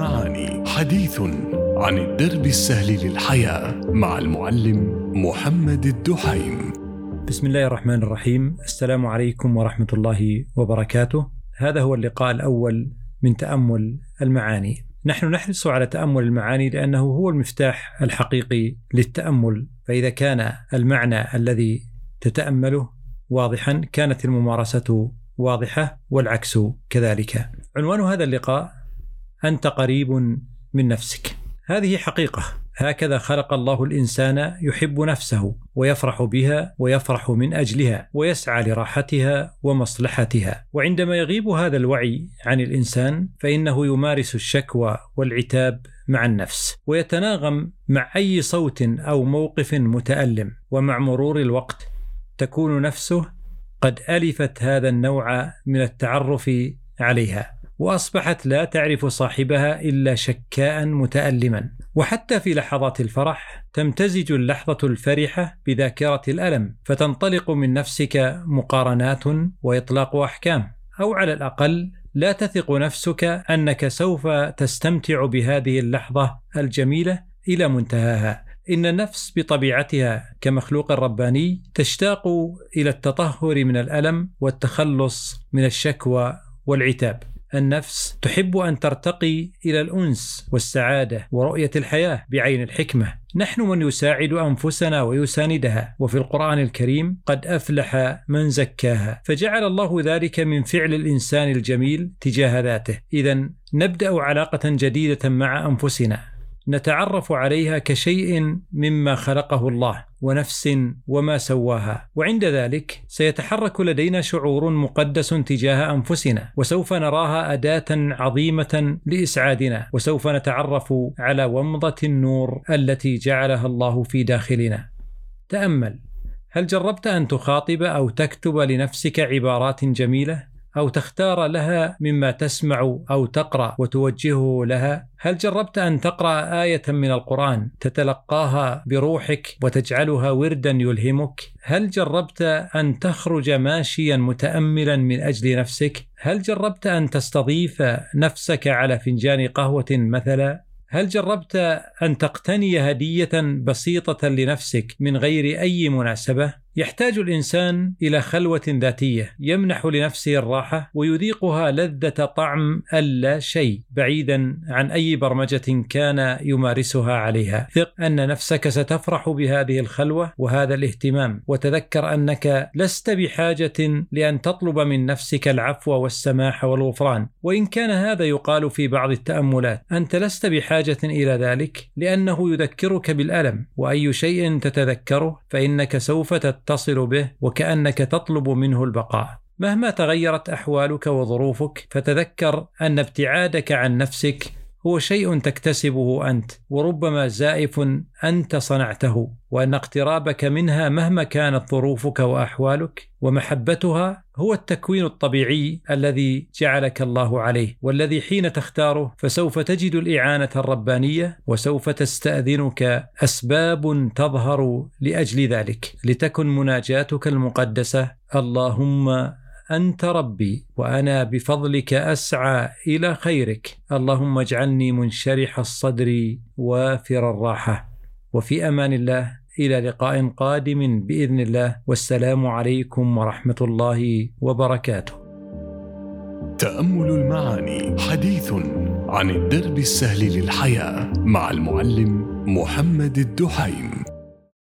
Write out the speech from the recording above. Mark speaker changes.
Speaker 1: المعاني. حديث عن الدرب السهل للحياة مع المعلم محمد الدحيم.
Speaker 2: بسم الله الرحمن الرحيم. السلام عليكم ورحمة الله وبركاته. هذا هو اللقاء الأول من تأمل المعاني. نحن نحرص على تأمل المعاني لأنه هو المفتاح الحقيقي للتأمل. فإذا كان المعنى الذي تتأمله واضحا كانت الممارسة واضحة والعكس كذلك. عنوان هذا اللقاء أنت قريب من نفسك. هذه حقيقة. هكذا خلق الله الإنسان يحب نفسه ويفرح بها ويفرح من أجلها ويسعى لراحتها ومصلحتها. وعندما يغيب هذا الوعي عن الإنسان فإنه يمارس الشكوى والعتاب مع النفس ويتناغم مع أي صوت أو موقف متألم. ومع مرور الوقت تكون نفسه قد ألفت هذا النوع من التعرف عليها. وأصبحت لا تعرف صاحبها إلا شكاء متالما. وحتى في لحظات الفرح تمتزج اللحظة الفرحة بذاكرة الألم فتنطلق من نفسك مقارنات وإطلاق أحكام. أو على الأقل لا تثق نفسك أنك سوف تستمتع بهذه اللحظة الجميلة إلى منتهاها. إن النفس بطبيعتها كمخلوق رباني تشتاق إلى التطهر من الألم والتخلص من الشكوى والعتاب. النفس تحب أن ترتقي إلى الأنس والسعادة ورؤية الحياة بعين الحكمة. نحن من يساعد أنفسنا ويساندها وفي القرآن الكريم قد أفلح من زكاها. فجعل الله ذلك من فعل الإنسان الجميل تجاه ذاته. اذا نبدأ علاقة جديدة مع أنفسنا. نتعرف عليها كشيء مما خلقه الله. ونفس وما سواها. وعند ذلك سيتحرك لدينا شعور مقدس تجاه أنفسنا وسوف نراها أداة عظيمة لإسعادنا وسوف نتعرف على ومضة النور التي جعلها الله في داخلنا. تأمل. هل جربت أن تخاطب أو تكتب لنفسك عبارات جميلة؟ أو تختار لها مما تسمع أو تقرأ وتوجهه لها. هل جربت أن تقرأ آية من القرآن تتلقاها بروحك وتجعلها وردا يلهمك؟ هل جربت أن تخرج ماشيا متأملا من أجل نفسك؟ هل جربت أن تستضيف نفسك على فنجان قهوة مثلا؟ هل جربت أن تقتني هدية بسيطة لنفسك من غير أي مناسبة؟ يحتاج الإنسان إلى خلوة ذاتية يمنح لنفسه الراحة ويذيقها لذة طعم اللا شيء بعيدا عن أي برمجة كان يمارسها عليها. ثق أن نفسك ستفرح بهذه الخلوة وهذا الاهتمام وتذكر أنك لست بحاجة لأن تطلب من نفسك العفو والسماح والغفران. وإن كان هذا يقال في بعض التأملات أنت لست بحاجة إلى ذلك لأنه يذكرك بالألم وأي شيء تتذكره فإنك سوف تتصل به وكأنك تطلب منه البقاء. مهما تغيرت أحوالك وظروفك فتذكر أن ابتعادك عن نفسك هو شيء تكتسبه أنت وربما زائف أنت صنعته وأن اقترابك منها مهما كانت ظروفك وأحوالك ومحبتها هو التكوين الطبيعي الذي جعلك الله عليه والذي حين تختاره فسوف تجد الإعانة الربانية وسوف تستأذنك أسباب تظهر لأجل ذلك لتكن مناجاتك المقدسة اللهم أنت ربي وأنا بفضلك أسعى إلى خيرك. اللهم اجعلني منشرح الصدر وافر الراحة. وفي أمان الله إلى لقاء قادم بإذن الله. والسلام عليكم ورحمة الله وبركاته.
Speaker 1: تأمل المعاني حديث عن الدرب السهل للحياة مع المعلم محمد الدحيم.